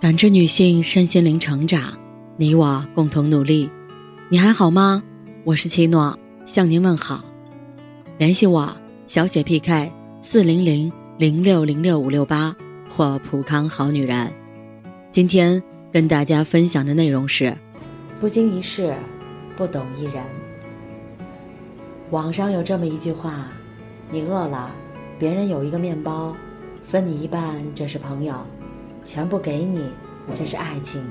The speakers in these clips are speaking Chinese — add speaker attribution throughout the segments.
Speaker 1: 感知女性身心灵成长，你我共同努力。你还好吗？我是七诺，向您问好。联系我小写 PK 四零零零六零六五六八或普康好女人。今天跟大家分享的内容是：
Speaker 2: 不经一事，不懂一人。网上有这么一句话：你饿了，别人有一个面包，分你一半，这是朋友。全部给你，这是爱情；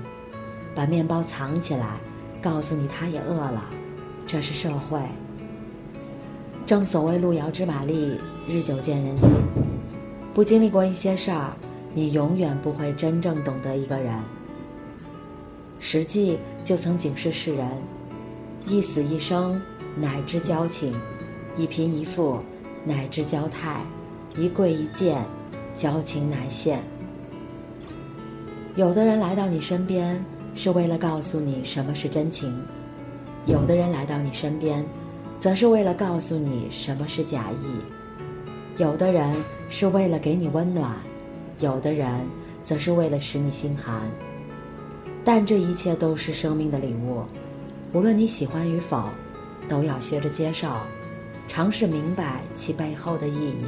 Speaker 2: 把面包藏起来，告诉你他也饿了，这是社会。正所谓路遥知马力，日久见人心。不经历过一些事儿，你永远不会真正懂得一个人。实际就曾警示世人：一死一生，乃知交情；一贫一富，乃知交态；一贵一贱，交情乃现。有的人来到你身边，是为了告诉你什么是真情；有的人来到你身边，则是为了告诉你什么是假意；有的人是为了给你温暖，有的人则是为了使你心寒。但这一切都是生命的礼物，无论你喜欢与否，都要学着接受，尝试明白其背后的意义。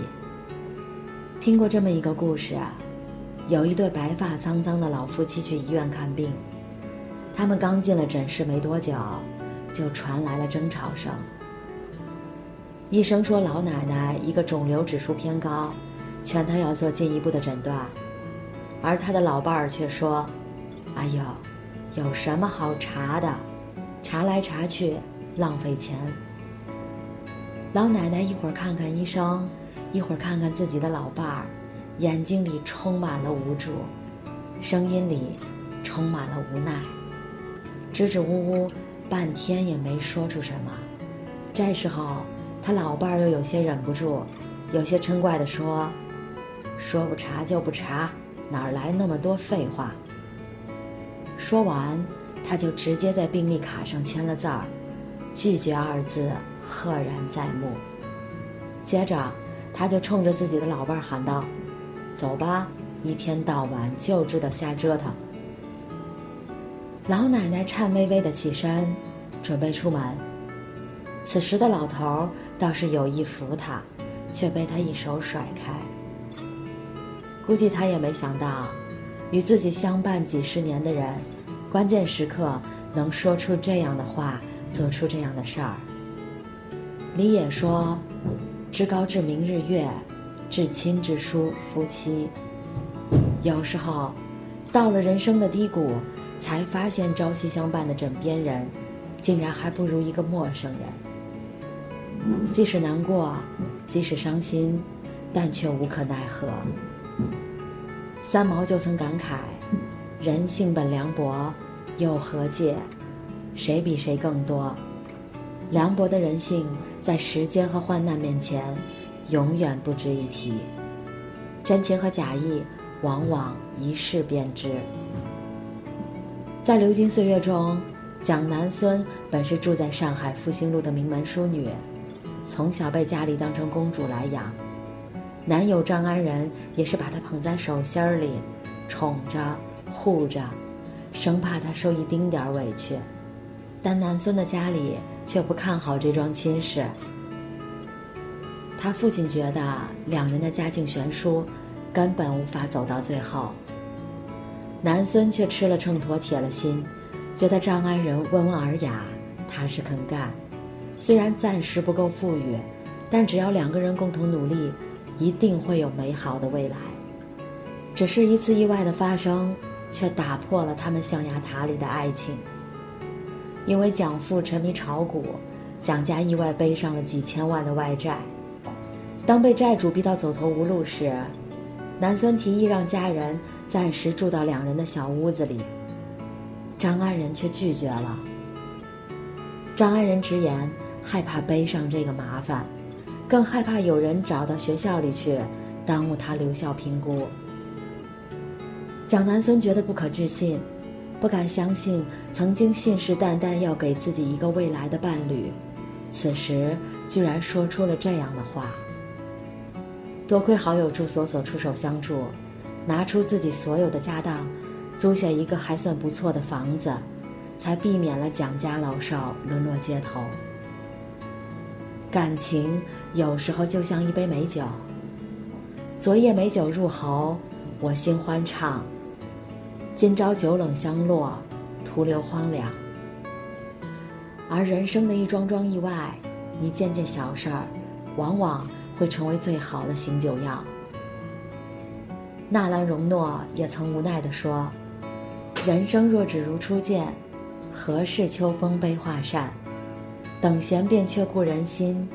Speaker 2: 听过这么一个故事啊。有一对白发苍苍的老夫妻去医院看病，他们刚进了诊室没多久，就传来了争吵声。医生说老奶奶一个肿瘤指数偏高，劝她要做进一步的诊断，而她的老伴儿却说：“哎呦，有什么好查的？查来查去浪费钱。”老奶奶一会儿看看医生，一会儿看看自己的老伴儿。眼睛里充满了无助，声音里充满了无奈，支支吾吾，半天也没说出什么。这时候，他老伴儿又有些忍不住，有些嗔怪地说：“说不查就不查，哪儿来那么多废话？”说完，他就直接在病历卡上签了字儿，拒绝二字赫然在目。接着，他就冲着自己的老伴儿喊道。走吧，一天到晚就知道瞎折腾。老奶奶颤巍巍的起身，准备出门。此时的老头倒是有意扶她，却被她一手甩开。估计他也没想到，与自己相伴几十年的人，关键时刻能说出这样的话，做出这样的事儿。李野说：“至高至明日月。”至亲至疏夫妻，有时候到了人生的低谷，才发现朝夕相伴的枕边人，竟然还不如一个陌生人。即使难过，即使伤心，但却无可奈何。三毛就曾感慨：“人性本凉薄，又何解？谁比谁更多？凉薄的人性，在时间和患难面前。”永远不值一提，真情和假意往往一试便知。在流金岁月中，蒋南孙本是住在上海复兴路的名门淑女，从小被家里当成公主来养，男友张安仁也是把她捧在手心里，宠着护着，生怕她受一丁点儿委屈。但南孙的家里却不看好这桩亲事。他父亲觉得两人的家境悬殊，根本无法走到最后。南孙却吃了秤砣铁了心，觉得张安仁温文尔雅，踏实肯干。虽然暂时不够富裕，但只要两个人共同努力，一定会有美好的未来。只是一次意外的发生，却打破了他们象牙塔里的爱情。因为蒋父沉迷炒股，蒋家意外背上了几千万的外债。当被债主逼到走投无路时，南孙提议让家人暂时住到两人的小屋子里。张安仁却拒绝了。张安仁直言，害怕背上这个麻烦，更害怕有人找到学校里去，耽误他留校评估。蒋南孙觉得不可置信，不敢相信曾经信誓旦旦要给自己一个未来的伴侣，此时居然说出了这样的话。多亏好友祝锁锁出手相助，拿出自己所有的家当，租下一个还算不错的房子，才避免了蒋家老少沦落街头。感情有时候就像一杯美酒，昨夜美酒入喉，我心欢畅；今朝酒冷香落，徒留荒凉。而人生的一桩桩意外，一件件小事儿，往往会成为最好的醒酒药。纳兰容若也曾无奈地说：“人生若只如初见，何事秋风悲画扇？等闲变却故人心，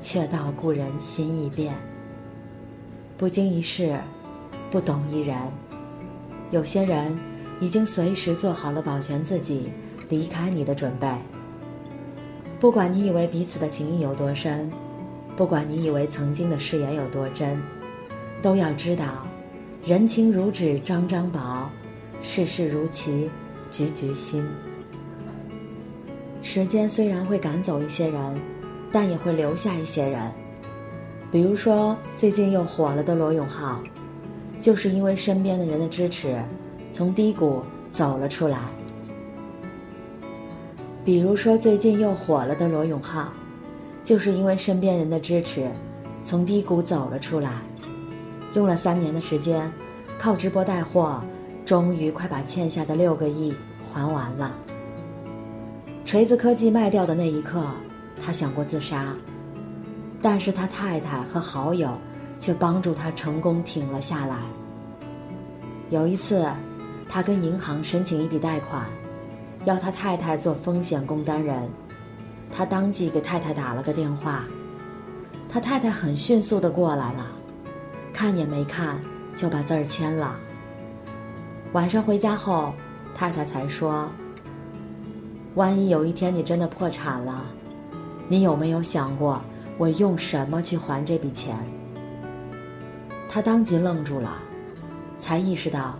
Speaker 2: 却道故人心易变。不经一事，不懂一人。有些人已经随时做好了保全自己、离开你的准备。不管你以为彼此的情谊有多深，不管你以为曾经的誓言有多真，都要知道。”人情如纸张张薄，世事如棋局局新。时间虽然会赶走一些人，但也会留下一些人。比如说，最近又火了的罗永浩，就是因为身边的人的支持，从低谷走了出来。比如说，最近又火了的罗永浩，就是因为身边人的支持，从低谷走了出来。用了三年的时间，靠直播带货，终于快把欠下的六个亿还完了。锤子科技卖掉的那一刻，他想过自杀，但是他太太和好友却帮助他成功挺了下来。有一次，他跟银行申请一笔贷款，要他太太做风险共担人，他当即给太太打了个电话，他太太很迅速的过来了。看也没看，就把字儿签了。晚上回家后，太太才说：“万一有一天你真的破产了，你有没有想过我用什么去还这笔钱？”他当即愣住了，才意识到，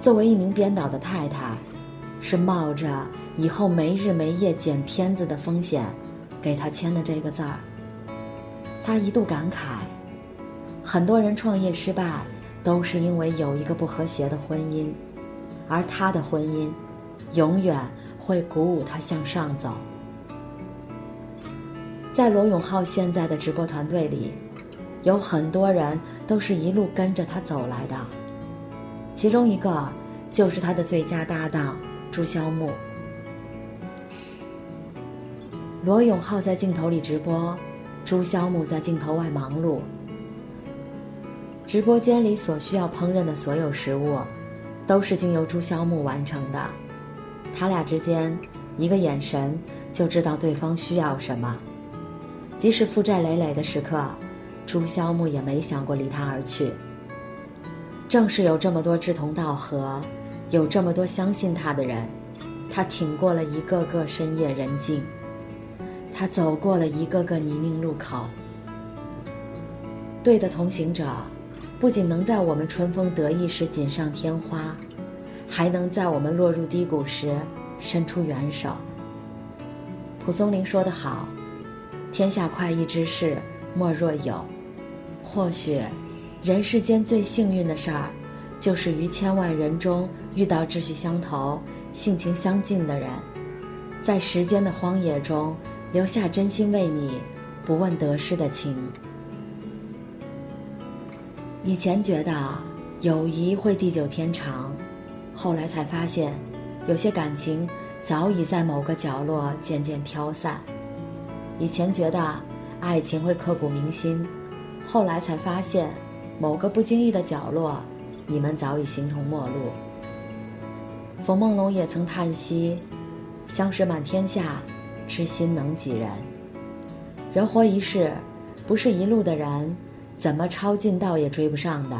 Speaker 2: 作为一名编导的太太，是冒着以后没日没夜剪片子的风险，给他签的这个字儿。他一度感慨。很多人创业失败，都是因为有一个不和谐的婚姻，而他的婚姻，永远会鼓舞他向上走。在罗永浩现在的直播团队里，有很多人都是一路跟着他走来的，其中一个就是他的最佳搭档朱萧木。罗永浩在镜头里直播，朱萧木在镜头外忙碌。直播间里所需要烹饪的所有食物，都是经由朱萧木完成的。他俩之间，一个眼神就知道对方需要什么。即使负债累累的时刻，朱萧木也没想过离他而去。正是有这么多志同道合，有这么多相信他的人，他挺过了一个个深夜人静，他走过了一个个泥泞路口。对的同行者。不仅能在我们春风得意时锦上添花，还能在我们落入低谷时伸出援手。蒲松龄说得好：“天下快意之事莫若有。”或许，人世间最幸运的事儿，就是于千万人中遇到志趣相投、性情相近的人，在时间的荒野中留下真心为你、不问得失的情。以前觉得友谊会地久天长，后来才发现，有些感情早已在某个角落渐渐飘散。以前觉得爱情会刻骨铭心，后来才发现，某个不经意的角落，你们早已形同陌路。冯梦龙也曾叹息：“相识满天下，知心能几人？人活一世，不是一路的人。”怎么抄近道也追不上的，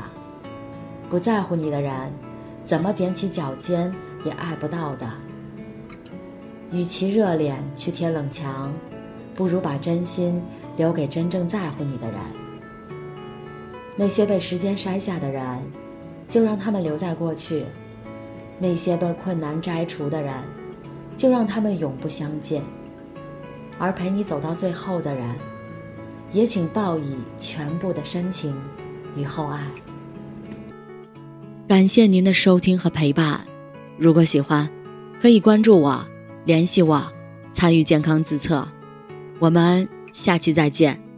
Speaker 2: 不在乎你的人，怎么踮起脚尖也爱不到的。与其热脸去贴冷墙，不如把真心留给真正在乎你的人。那些被时间筛下的人，就让他们留在过去；那些被困难摘除的人，就让他们永不相见。而陪你走到最后的人。也请报以全部的深情与厚爱。
Speaker 1: 感谢您的收听和陪伴。如果喜欢，可以关注我，联系我，参与健康自测。我们下期再见。